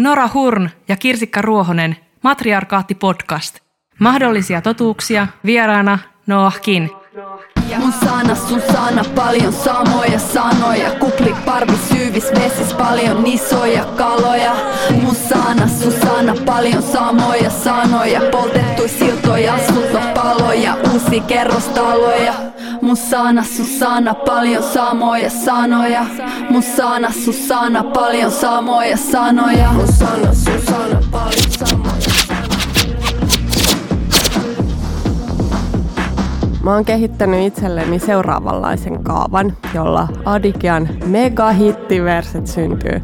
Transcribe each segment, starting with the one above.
Nora Hurn ja Kirsikka Ruohonen, Matriarkaatti podcast. Mahdollisia totuuksia, vieraana Noahkin. Mun sana, sun sana, paljon samoja sanoja Kupli, parvi, syyvis, vesis, paljon isoja kaloja Mun sana, sun sana, paljon samoja sanoja Poltettu siltoja, asuntopaloja, uusi kerrostaloja Mun sana, sun sana, paljon samoja sanoja. Mun sana, sun sana, paljon samoja sanoja. Mun sana, sun sana, paljon samoja Mä oon kehittänyt itselleni seuraavanlaisen kaavan, jolla Adikian megahittiverset syntyy.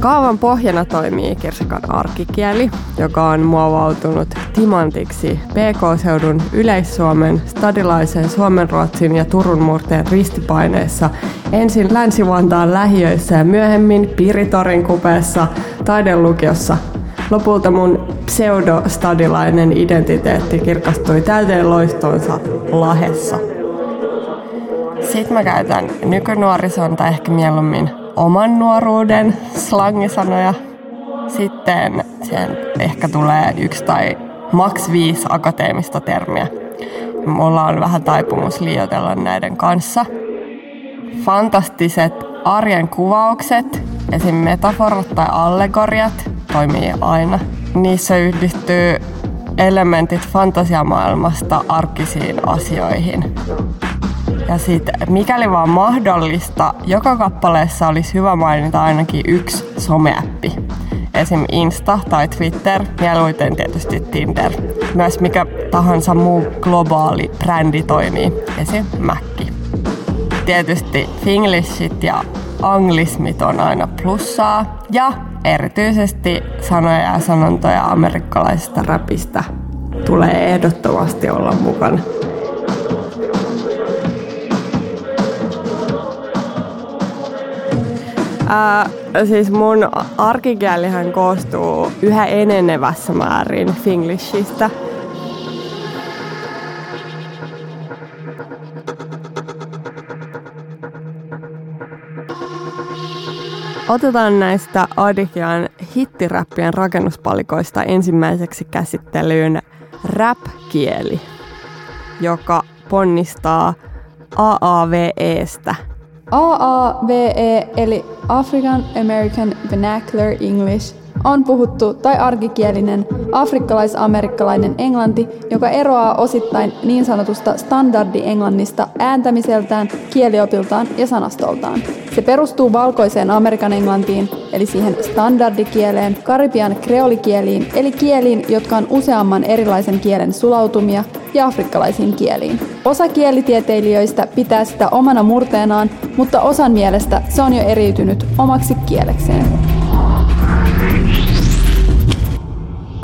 Kaavan pohjana toimii Kirsikan arkikieli, joka on muovautunut timantiksi PK-seudun Yleis-Suomen, Stadilaisen, Suomenruotsin ja Turun murteen ristipaineessa ensin Länsi-Vantaan lähiöissä ja myöhemmin Piritorin kupeessa taidelukiossa – Lopulta mun pseudostadilainen identiteetti kirkastui täyteen loistonsa lahessa. Sitten mä käytän nykynuorison tai ehkä mieluummin oman nuoruuden slangisanoja. Sitten sen ehkä tulee yksi tai maks viisi akateemista termiä. Mulla on vähän taipumus liioitella näiden kanssa. Fantastiset arjen kuvaukset, esim. metaforat tai allegoriat, toimii aina. Niissä yhdistyy elementit fantasiamaailmasta arkisiin asioihin. Ja sitten mikäli vaan mahdollista, joka kappaleessa olisi hyvä mainita ainakin yksi someäppi. Esim. Insta tai Twitter, mieluiten tietysti Tinder. Myös mikä tahansa muu globaali brändi toimii, esim. Mäkki. Tietysti Finglishit ja anglismit on aina plussaa. Ja erityisesti sanoja ja sanontoja amerikkalaisesta rapista tulee ehdottomasti olla mukana. Ää, siis mun arkikielihän koostuu yhä enenevässä määrin Finglishistä – Otetaan näistä Adikian hittiräppien rakennuspalikoista ensimmäiseksi käsittelyyn rap-kieli, joka ponnistaa AAVEstä. AAVE eli African American Vernacular English on puhuttu tai arkikielinen afrikkalais-amerikkalainen englanti, joka eroaa osittain niin sanotusta standardi-englannista ääntämiseltään, kieliopiltaan ja sanastoltaan. Se perustuu valkoiseen Amerikan englantiin, eli siihen standardikieleen, karibian kreolikieliin, eli kieliin, jotka on useamman erilaisen kielen sulautumia, ja afrikkalaisiin kieliin. Osa kielitieteilijöistä pitää sitä omana murteenaan, mutta osan mielestä se on jo eriytynyt omaksi kielekseen.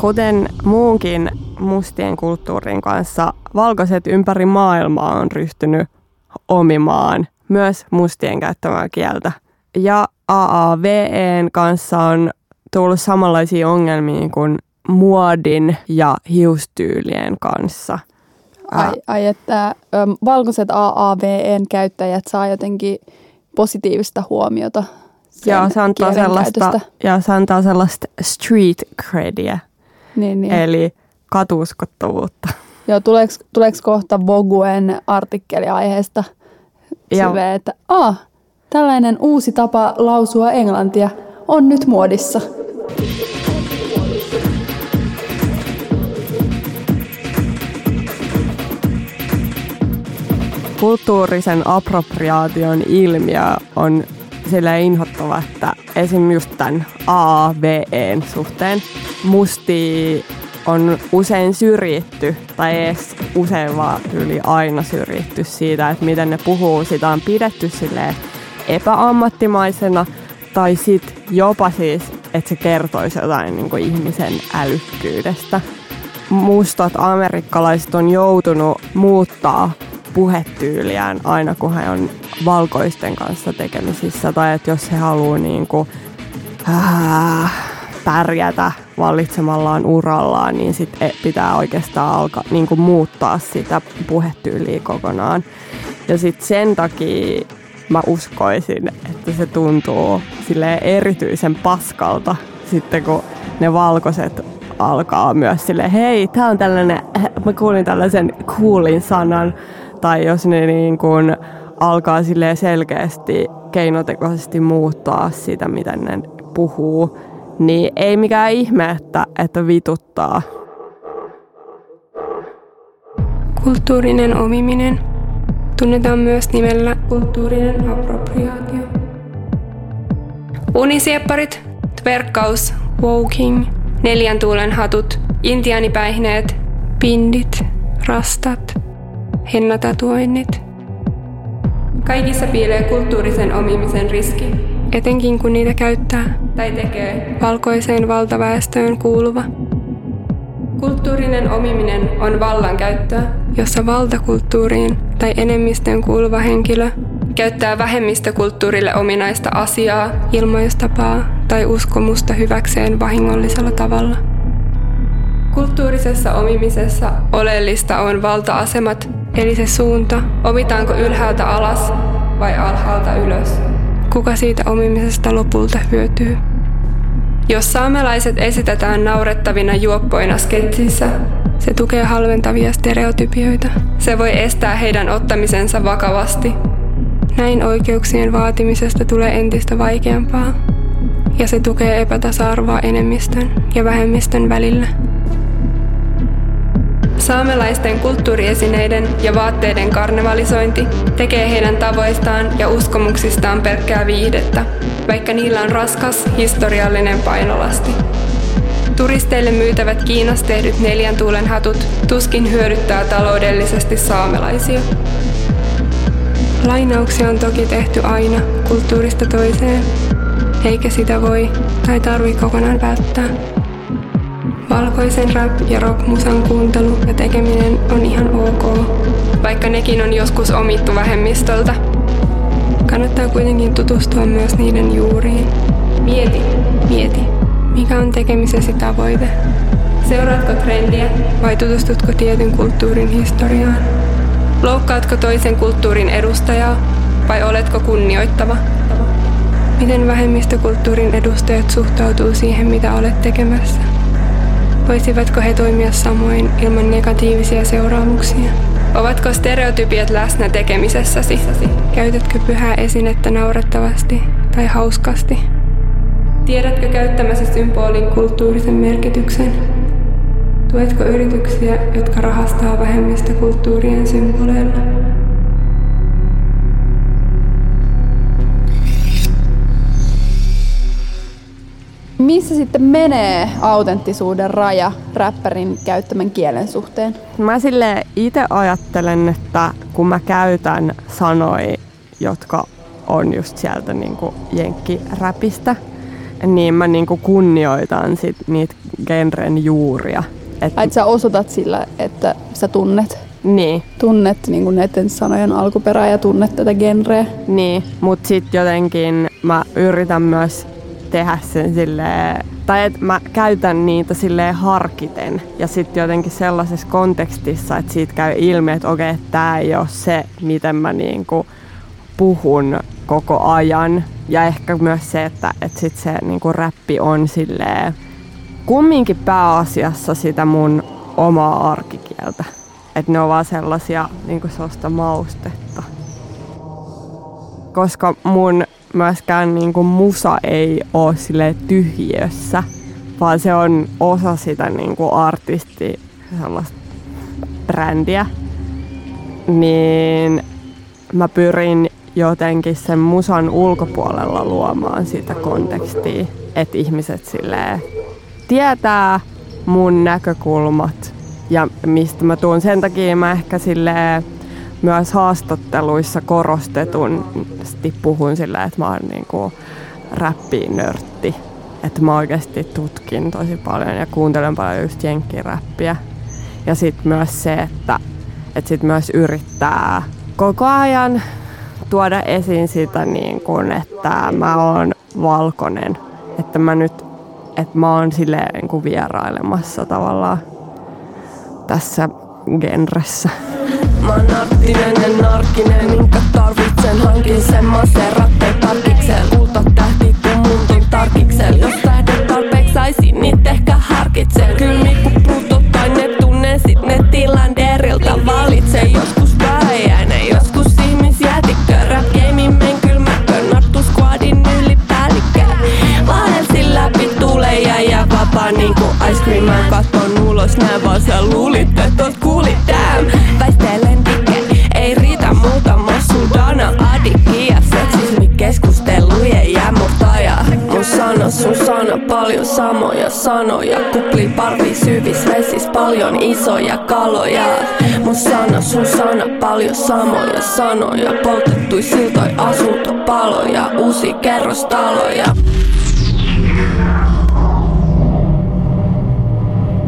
Kuten muunkin mustien kulttuurin kanssa, valkoiset ympäri maailmaa on ryhtynyt omimaan myös mustien käyttämää kieltä. Ja AAVEn kanssa on tullut samanlaisia ongelmia kuin muodin ja hiustyylien kanssa. Ai, ai että ö, valkoiset AAVEn käyttäjät saa jotenkin positiivista huomiota ja se antaa sellaista, ja se antaa sellaista street credia, niin, niin. eli katuuskottavuutta. Joo, tuleeko, tuleeko kohta Voguen artikkeli aiheesta silleen, että ah, tällainen uusi tapa lausua englantia on nyt muodissa. Kulttuurisen appropriaation ilmiö on sille inhottava, että esim. just tämän AAVEn suhteen musti on usein syrjitty, tai edes usein vaan yli aina syrjitty siitä, että miten ne puhuu. Sitä on pidetty sille epäammattimaisena, tai sitten jopa siis, että se kertoisi jotain niin kuin ihmisen älykkyydestä. Mustat amerikkalaiset on joutunut muuttaa puhetyyliään aina, kun he on valkoisten kanssa tekemisissä. Tai että jos he haluaa niin kuin, äh, pärjätä vallitsemallaan urallaan, niin sit e, pitää oikeastaan alkaa niin kuin muuttaa sitä puhetyyliä kokonaan. Ja sitten sen takia mä uskoisin, että se tuntuu sille erityisen paskalta sitten kun ne valkoiset alkaa myös sille hei, tää on tällainen, mä kuulin tällaisen coolin sanan, tai jos ne niin kuin alkaa selkeästi keinotekoisesti muuttaa sitä, miten ne puhuu, niin ei mikään ihme, että, että vituttaa. Kulttuurinen omiminen tunnetaan myös nimellä kulttuurinen appropriaatio. Unisiepparit, tverkkaus, woking, neljän tuulen hatut, intiaanipäihneet, pindit, rastat, hennatatuoinnit. Kaikissa piilee kulttuurisen omimisen riski, etenkin kun niitä käyttää tai tekee valkoiseen valtaväestöön kuuluva. Kulttuurinen omiminen on vallankäyttöä, jossa valtakulttuuriin tai enemmistön kuuluva henkilö käyttää vähemmistökulttuurille ominaista asiaa, ilmaistapaa tai uskomusta hyväkseen vahingollisella tavalla. Kulttuurisessa omimisessa oleellista on valta-asemat, eli se suunta, omitaanko ylhäältä alas vai alhaalta ylös. Kuka siitä omimisesta lopulta hyötyy? Jos saamelaiset esitetään naurettavina juoppoina sketsissä, se tukee halventavia stereotypioita. Se voi estää heidän ottamisensa vakavasti. Näin oikeuksien vaatimisesta tulee entistä vaikeampaa. Ja se tukee epätasa-arvoa enemmistön ja vähemmistön välillä. Saamelaisten kulttuuriesineiden ja vaatteiden karnevalisointi tekee heidän tavoistaan ja uskomuksistaan pelkkää viihdettä, vaikka niillä on raskas historiallinen painolasti. Turisteille myytävät Kiinassa tehdyt neljän tuulen hatut tuskin hyödyttää taloudellisesti saamelaisia. Lainauksia on toki tehty aina kulttuurista toiseen, eikä sitä voi tai tarvi kokonaan välttää. Valkoisen rap- ja rockmusan kuuntelu ja tekeminen on ihan ok, vaikka nekin on joskus omittu vähemmistöltä. Kannattaa kuitenkin tutustua myös niiden juuriin. Mieti, mieti, mikä on tekemisesi tavoite? Seuraatko trendiä vai tutustutko tietyn kulttuurin historiaan? Loukkaatko toisen kulttuurin edustajaa vai oletko kunnioittava? Miten vähemmistökulttuurin edustajat suhtautuu siihen, mitä olet tekemässä? Voisivatko he toimia samoin ilman negatiivisia seuraamuksia? Ovatko stereotypiat läsnä tekemisessäsi? Käytätkö pyhää esinettä naurettavasti tai hauskasti? Tiedätkö käyttämäsi symbolin kulttuurisen merkityksen? Tuetko yrityksiä, jotka rahastaa vähemmistökulttuurien symboleilla? Missä sitten menee autenttisuuden raja räppärin käyttämän kielen suhteen? Mä sille itse ajattelen, että kun mä käytän sanoja, jotka on just sieltä niin jenkkiräpistä, niin mä niin kunnioitan sit niitä genren juuria. Et... Ai, sä osoitat sillä, että sä tunnet? Niin. Tunnet niin näiden sanojen alkuperää ja tunnet tätä genreä? Niin, mutta sitten jotenkin mä yritän myös tehdä sen silleen, tai että mä käytän niitä silleen harkiten ja sitten jotenkin sellaisessa kontekstissa, että siitä käy ilmi, että okei, okay, tämä ei ole se, miten mä niinku puhun koko ajan. Ja ehkä myös se, että, että sit se niinku räppi on silleen kumminkin pääasiassa sitä mun omaa arkikieltä. Että ne on vaan sellaisia niinku sellaista maustetta. Koska mun myöskään niin kuin musa ei ole sille tyhjiössä, vaan se on osa sitä niin kuin artisti brändiä. Niin mä pyrin jotenkin sen musan ulkopuolella luomaan sitä kontekstia, että ihmiset silleen tietää mun näkökulmat ja mistä mä tuun. Sen takia mä ehkä silleen myös haastatteluissa korostetun puhun sillä, että mä oon niinku räppi-nörtti. Että mä oikeasti tutkin tosi paljon ja kuuntelen paljon just jenkkiräppiä. Ja sitten myös se, että, että sit myös yrittää koko ajan tuoda esiin sitä, niin kun, että mä oon valkoinen. Että mä nyt, että mä oon silleen niin kuin vierailemassa tavallaan tässä genressä. Mä oon arktinen ja narkkinen, minkä tarvitset sen hankin semmoisen ratteen parkikseen Kultatähti kun muntun tarkikseen. Jos tähdet tarpeeksi saisin, niit ehkä harkitsen. Kyllä paljon isoja kaloja Mun sana, sun sana, paljon samoja sanoja Poltettui siltoi asuntopaloja, uusi kerrostaloja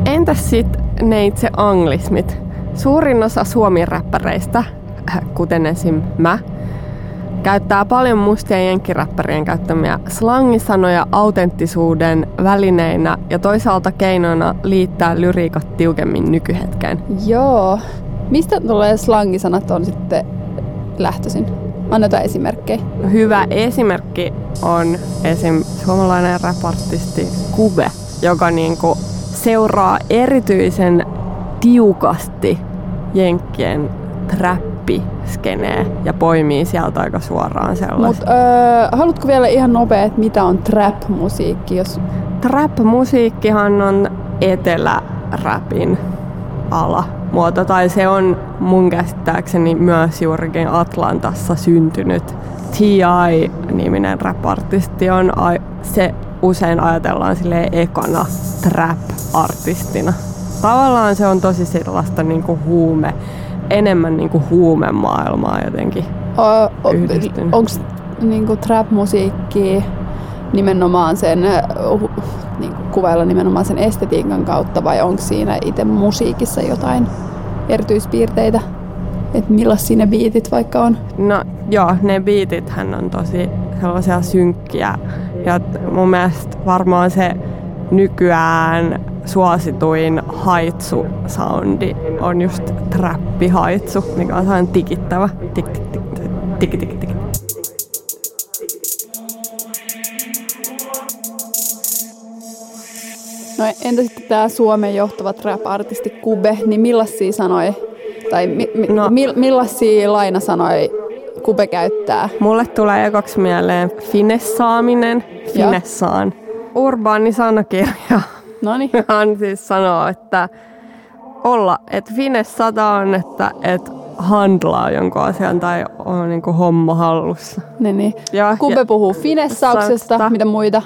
Entäs sit ne itse anglismit? Suurin osa suomiräppäreistä, äh, kuten esim. mä, käyttää paljon mustien jenkkiräppärien käyttämiä slangisanoja autenttisuuden välineinä ja toisaalta keinoina liittää lyriikat tiukemmin nykyhetkeen. Joo. Mistä tulee slangisanat on sitten lähtöisin? Annetaan esimerkkejä. Hyvä esimerkki on esim. suomalainen rapartisti Kube, joka niinku seuraa erityisen tiukasti Jenkkien trappiskenee ja poimii sieltä aika suoraan sellaista. Mut öö, haluatko vielä ihan nopea, että mitä on trap-musiikki? Jos... Trap-musiikkihan on etelärapin ala muoto, tai se on mun käsittääkseni myös juurikin Atlantassa syntynyt. T.I. niminen rap-artisti on, se usein ajatellaan sille ekana trap-artistina. Tavallaan se on tosi sellaista niinku huume, enemmän niinku huumemaailmaa jotenkin. O. Onko niinku trap-musiikki nimenomaan sen, uh, niinku kuvailla nimenomaan sen estetiikan kautta vai onko siinä itse musiikissa jotain erityispiirteitä? Että millaisia ne biitit vaikka on? No joo, ne biitithän on tosi sellaisia synkkiä. Ja mun mielestä varmaan se nykyään suosituin haitsu-soundi on just trappihaitsu, mikä on sellainen tikittävä. Tik, tik, tik, tik, tik, tik. No entä sitten tämä Suomen johtava trap-artisti Kube, niin millaisia sanoi, tai mi, mi, no. Mi, millaisia lainasanoi Kube käyttää? Mulle tulee ekaksi mieleen finessaaminen, finessaan. Urbaani sanakirja. Noniin. Hän siis sanoo, että olla, että finessata on, että et handlaa jonkun asian tai on niinku homma hallussa. Niin, niin. Ja, Kube ja puhuu finessauksesta, Sauksesta. mitä muita?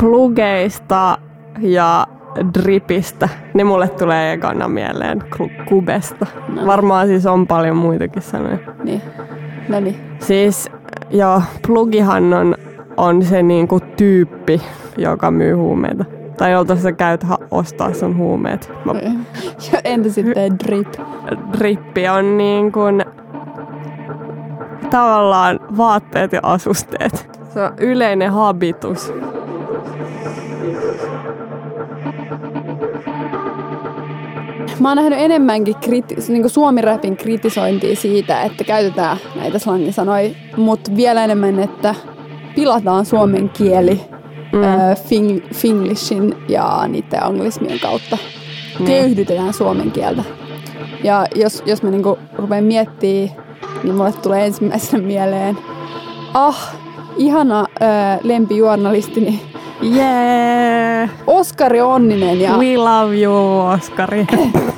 plugeista ja dripistä. Ne mulle tulee ekana mieleen kubesta. No. Varmaan siis on paljon muitakin sanoja. Niin. No niin. Siis joo, plugihan on, on se niinku tyyppi, joka myy huumeita. Tai jolta sä käyt ha- ostaa sun huumeet. Mä, Ja entä sitten drip? drippi on niin kuin tavallaan vaatteet ja asusteet. Se on yleinen habitus. Mä oon nähnyt enemmänkin kriti- niin suomi-räpin kritisointia siitä, että käytetään näitä slangisanoja, mutta vielä enemmän, että pilataan suomen kieli mm. fing- finglishin ja niiden anglismien kautta. Niin. Köyhdytetään suomen kieltä. Ja jos, jos mä niinku rupean miettimään, niin mulle tulee ensimmäisenä mieleen, ah, ihana ö, lempijuurnalistini Yeah! Oskari Onninen ja We love you, Oskari.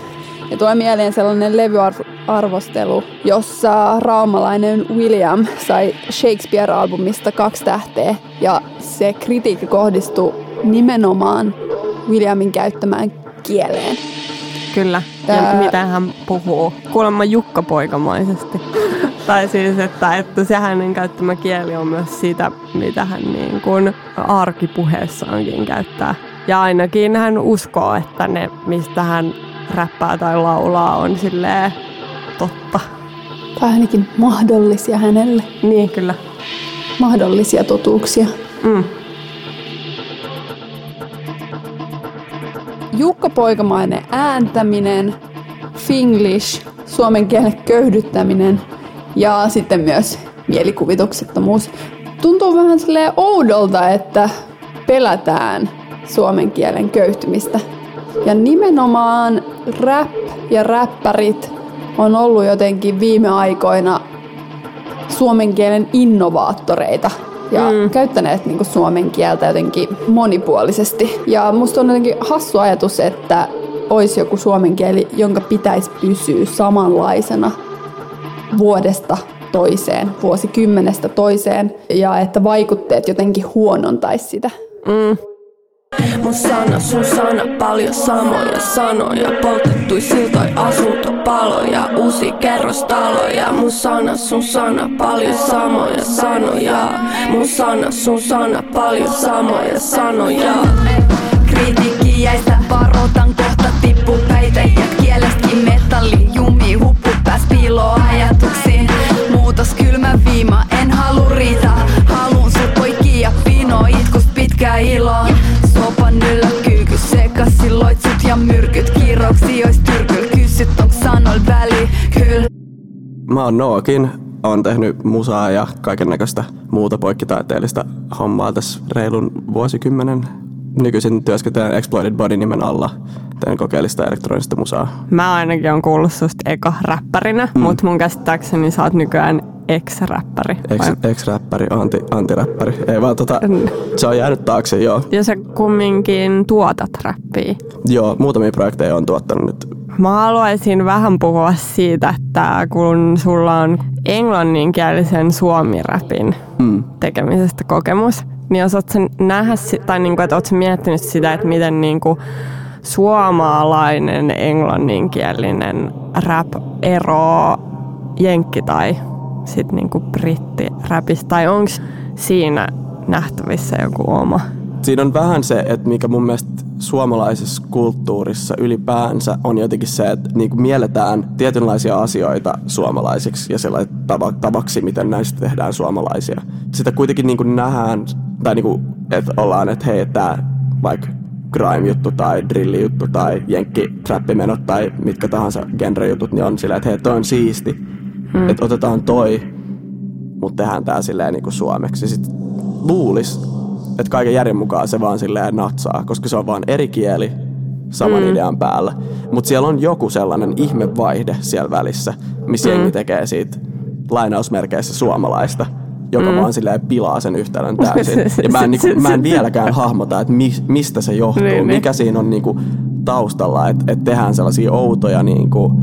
Tulee mieleen sellainen levyarvostelu, jossa raumalainen William sai Shakespeare-albumista kaksi tähteä. Ja se kritiikki kohdistui nimenomaan Williamin käyttämään kieleen. Kyllä. Tää- Ja miten hän puhuu. Kuulemma Jukka-poikamaisesti. tai siis, että, että se hänen käyttämä kieli on myös sitä, mitä hän niin kuin arkipuheessaankin käyttää. Ja ainakin hän uskoo, että ne, mistä hän räppää tai laulaa, on silleen totta. Tai ainakin mahdollisia hänelle. Niin, kyllä. Mahdollisia totuuksia. Mm. Jukka Poikamainen ääntäminen, finglish, suomen kielen köyhdyttäminen ja sitten myös mielikuvituksettomuus. Tuntuu vähän silleen oudolta, että pelätään suomen kielen köyhtymistä. Ja nimenomaan rap ja räppärit on ollut jotenkin viime aikoina suomen kielen innovaattoreita ja mm. käyttäneet niin kuin suomen kieltä jotenkin monipuolisesti. Ja musta on jotenkin hassu ajatus, että olisi joku suomen kieli, jonka pitäisi pysyä samanlaisena vuodesta toiseen, vuosikymmenestä toiseen, ja että vaikutteet jotenkin huonontaisi sitä. Mm. Mun sana, sun sana, paljon samoja sanoja. Poltettui siltoi asuntopaloja, uusi kerrostaloja Mun sana, sun sana, paljon samoja sanoja. Mun sana, sun sana, paljon samoja sanoja. Kritiikki jäistä varoitan kohta tippu päitäjät kielestäkin metalli jumi huppu Nookin, oon tehnyt musaa ja kaiken näköistä muuta poikkitaiteellista hommaa tässä reilun vuosikymmenen. Nykyisin työskentelen Exploited Body-nimen alla. Teen kokeellista elektronista musaa. Mä ainakin on kuullut susta eka räppärinä, mm. mutta mun käsittääkseni sä oot nykyään ex-räppäri. Ex, ex-räppäri, anti, anti-räppäri. Ei vaan tota, se on jäänyt taakse, joo. Ja sä kumminkin tuotat räppiä. Joo, muutamia projekteja on tuottanut nyt. Mä haluaisin vähän puhua siitä, että kun sulla on englanninkielisen suomiräpin mm. tekemisestä kokemus, niin jos oot sen nähdä, tai niin kuin, että oot miettinyt sitä, että miten niin kuin suomalainen englanninkielinen rap eroaa jenkki- tai sit niin brittiräpistä, tai onko siinä nähtävissä joku oma? Siinä on vähän se, että mikä mun mielestä suomalaisessa kulttuurissa ylipäänsä on jotenkin se, että niin kuin mielletään tietynlaisia asioita suomalaisiksi ja sellainen tavaksi, miten näistä tehdään suomalaisia. Sitä kuitenkin niin kuin nähdään, tai niin kuin, että ollaan, että hei, tämä vaikka grime-juttu tai drilli-juttu tai jenkki trappimenot tai mitkä tahansa genre-jutut, niin on silleen, että hei, toi on siisti. Hmm. Että otetaan toi, mutta tehdään tää silleen niin kuin suomeksi. Sitten luulis, että kaiken järjen mukaan se vaan silleen natsaa, koska se on vaan eri kieli saman mm. idean päällä. Mutta siellä on joku sellainen ihmevaihde siellä välissä, missä mm. jengi tekee siitä lainausmerkeissä suomalaista, joka mm. vaan silleen pilaa sen yhtälön täysin. Ja mä en, niinku, mä en vieläkään hahmota, että mi, mistä se johtuu, niin, niin. mikä siinä on niinku taustalla, että et tehdään sellaisia outoja niinku,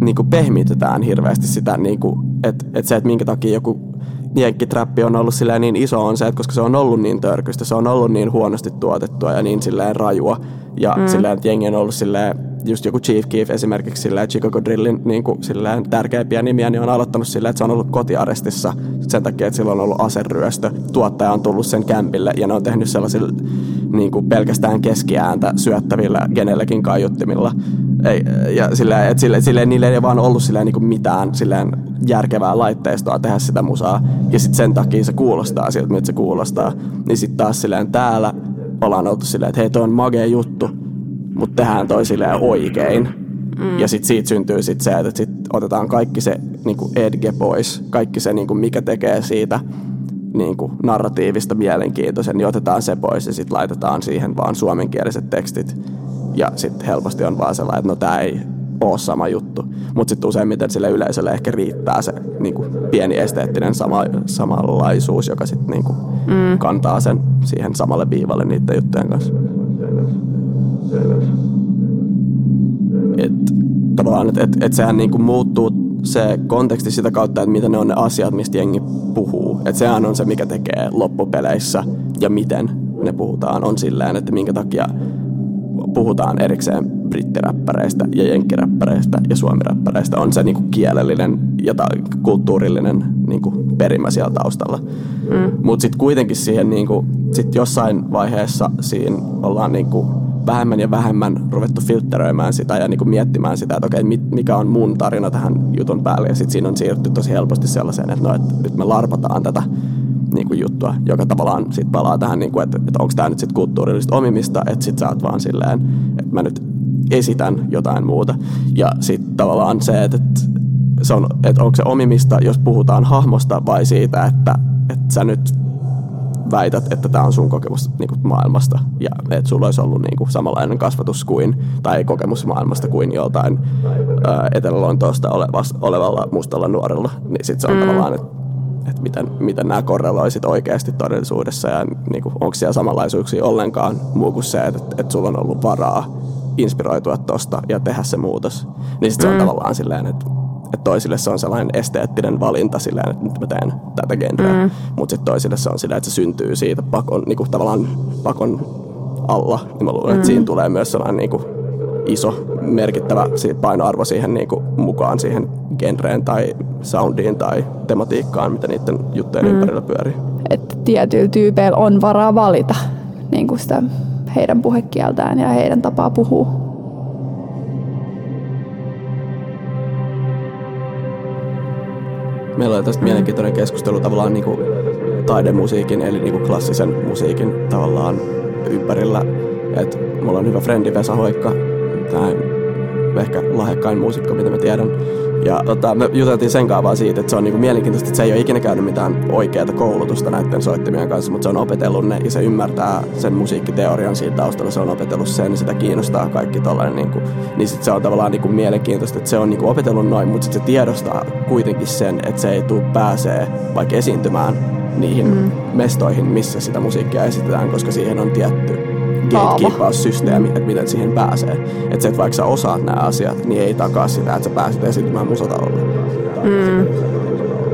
niinku pehmitetään hirveästi sitä, niinku, että et se, että minkä takia joku jenkkitrappi on ollut silleen niin iso on se, että koska se on ollut niin törkystä, se on ollut niin huonosti tuotettua ja niin silleen rajua. Ja mm. silleen, että jengi on ollut silleen, just joku Chief Keef esimerkiksi silleen, Chicago Drillin niin kuin, silleen, tärkeimpiä nimiä, niin on aloittanut silleen, että se on ollut kotiarestissa sen takia, että sillä on ollut aseryöstö. Tuottaja on tullut sen kämpille ja ne on tehnyt sellaisilla niin kuin pelkästään keskiääntä syöttävillä genellekin kaiuttimilla. Ei, ja silleen, että silleen, silleen, niille ei vaan ollut silleen, niin kuin mitään silleen, järkevää laitteistoa tehdä sitä musaa. Ja sitten sen takia se kuulostaa siltä, miltä se kuulostaa. Niin sitten taas silleen täällä ollaan oltu silleen, että hei toi on magea juttu, mutta tehdään toi silleen oikein. Mm. Ja sitten siitä syntyy sit se, että sit otetaan kaikki se niinku edge pois, kaikki se niinku mikä tekee siitä niinku narratiivista mielenkiintoisen, niin otetaan se pois ja sitten laitetaan siihen vaan suomenkieliset tekstit. Ja sitten helposti on vaan sellainen, että no tämä ei ole sama juttu. Mutta sitten useimmiten sille yleisölle ehkä riittää se niinku, pieni esteettinen sama, samanlaisuus, joka sitten niinku, mm. kantaa sen siihen samalle viivalle niiden juttujen kanssa. Et, tavallaan, että et, et sehän niinku muuttuu se konteksti sitä kautta, että mitä ne on ne asiat, mistä jengi puhuu. Että sehän on se, mikä tekee loppupeleissä ja miten ne puhutaan, on silleen, että minkä takia puhutaan erikseen brittiräppäreistä ja jenkkiräppäreistä ja suomiräppäreistä. On se niinku kielellinen ja ta- kulttuurillinen niinku perimä siellä taustalla. Mm. Mutta sitten kuitenkin siihen niinku, sit jossain vaiheessa siinä ollaan niinku vähemmän ja vähemmän ruvettu filtteröimään sitä ja niinku miettimään sitä, että okei, mikä on mun tarina tähän jutun päälle. Ja sitten siinä on siirrytty tosi helposti sellaiseen, että no, et nyt me larpataan tätä niin kuin juttua, joka tavallaan sit palaa tähän, niin kuin, että, että onko tämä nyt sit kulttuurillista omimista, että sit sä oot vaan silleen, että mä nyt esitän jotain muuta. Ja sitten tavallaan se, että, että se on, että onko se omimista, jos puhutaan hahmosta vai siitä, että, että sä nyt väität, että tämä on sun kokemus niin kuin maailmasta ja että sulla olisi ollut niin kuin samanlainen kasvatus kuin, tai kokemus maailmasta kuin joltain Etelä-Lontoosta olevalla mustalla nuorella, niin sitten se on mm. tavallaan, että että miten, miten nämä korreloisit oikeasti todellisuudessa ja niin kuin, onko siellä samanlaisuuksia ollenkaan muu kuin se, että, että sulla on ollut varaa inspiroitua tosta ja tehdä se muutos. Niin sitten se on mm. tavallaan silleen, että että toisille se on sellainen esteettinen valinta silleen, että nyt mä teen tätä genreä. Mm. Mutta sitten toisille se on silleen, että se syntyy siitä pakon, niinku, tavallaan pakon alla. Niin mä luulen, mm. että siinä tulee myös sellainen niinku, iso merkittävä painoarvo siihen niinku, mukaan siihen genreen tai soundiin tai tematiikkaan, mitä niiden juttujen mm. ympärillä pyörii. Että tietyillä tyypeillä on varaa valita niin kuin sitä heidän puhekieltään ja heidän tapaa puhua. Meillä oli tästä mielenkiintoinen keskustelu tavallaan niin kuin taidemusiikin eli niin kuin klassisen musiikin tavallaan ympärillä. Et mulla on hyvä frendi Vesa Hoikka, tämä ehkä lahjakkain muusikko, mitä mä tiedän. Ja tota, me juteltiin sen vaan siitä, että se on niinku mielenkiintoista, että se ei ole ikinä käynyt mitään oikeaa koulutusta näiden soittimien kanssa, mutta se on opetellut ne ja se ymmärtää sen musiikkiteorian siitä taustalla, se on opetellut sen ja sitä kiinnostaa kaikki tollainen. Niinku, niin sit se on tavallaan niinku mielenkiintoista, että se on niinku opetellut noin, mutta sitten se tiedostaa kuitenkin sen, että se ei tule pääsee vaikka esiintymään niihin mm. mestoihin, missä sitä musiikkia esitetään, koska siihen on tietty gatekeepaussysteemi, että miten siihen pääsee. Että se, että vaikka sä osaat nämä asiat, niin ei takaa sitä, että sä pääset esiintymään musatalolle. Mm.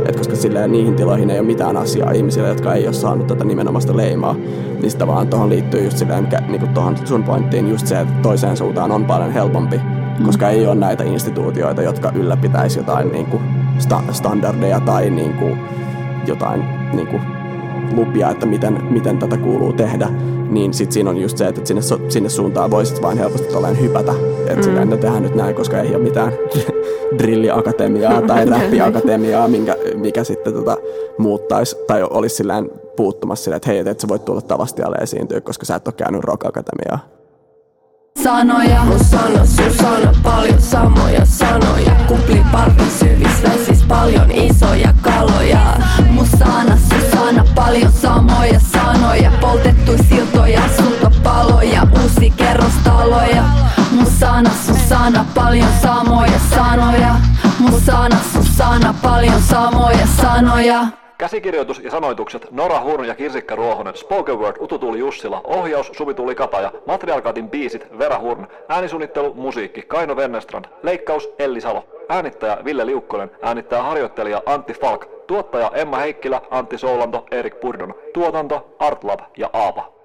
Et koska silleen niihin tiloihin ei ole mitään asiaa ihmisille, jotka ei ole saanut tätä nimenomaista leimaa, niin sitä vaan tuohon liittyy just silleen, mikä, niin kuin tuohon sun pointtiin just se, että toiseen suuntaan on paljon helpompi, mm. koska ei ole näitä instituutioita, jotka ylläpitäisi jotain niin kuin sta- standardeja tai niin kuin jotain niin kuin lupia, että miten, miten tätä kuuluu tehdä, niin sit siinä on just se, että sinne, sinne suuntaan voisit vain helposti tolleen hypätä. Että mm. silleen, tehdään nyt näin, koska ei ole mitään drilliakatemiaa tai räppiakatemiaa, minkä, mikä sitten tota, muuttaisi tai olisi silleen puuttumassa silleen, että hei, et sä voit tulla Tavastialle esiintyä, koska sä et ole käynyt rock-akatemiaa. Sanoja, Käsikirjoitus ja sanoitukset Nora Hurn ja Kirsikka Ruohonen, Spoken Word Ututuuli Jussila, ohjaus Suvi Kataja, Materialkatin biisit Vera Hurn, äänisuunnittelu, musiikki Kaino Vennestrand, leikkaus Elli Salo, äänittäjä Ville Liukkonen, äänittäjä harjoittelija Antti Falk, tuottaja Emma Heikkilä, Antti Soulanto, Erik Purdon, tuotanto Artlab ja Aapa.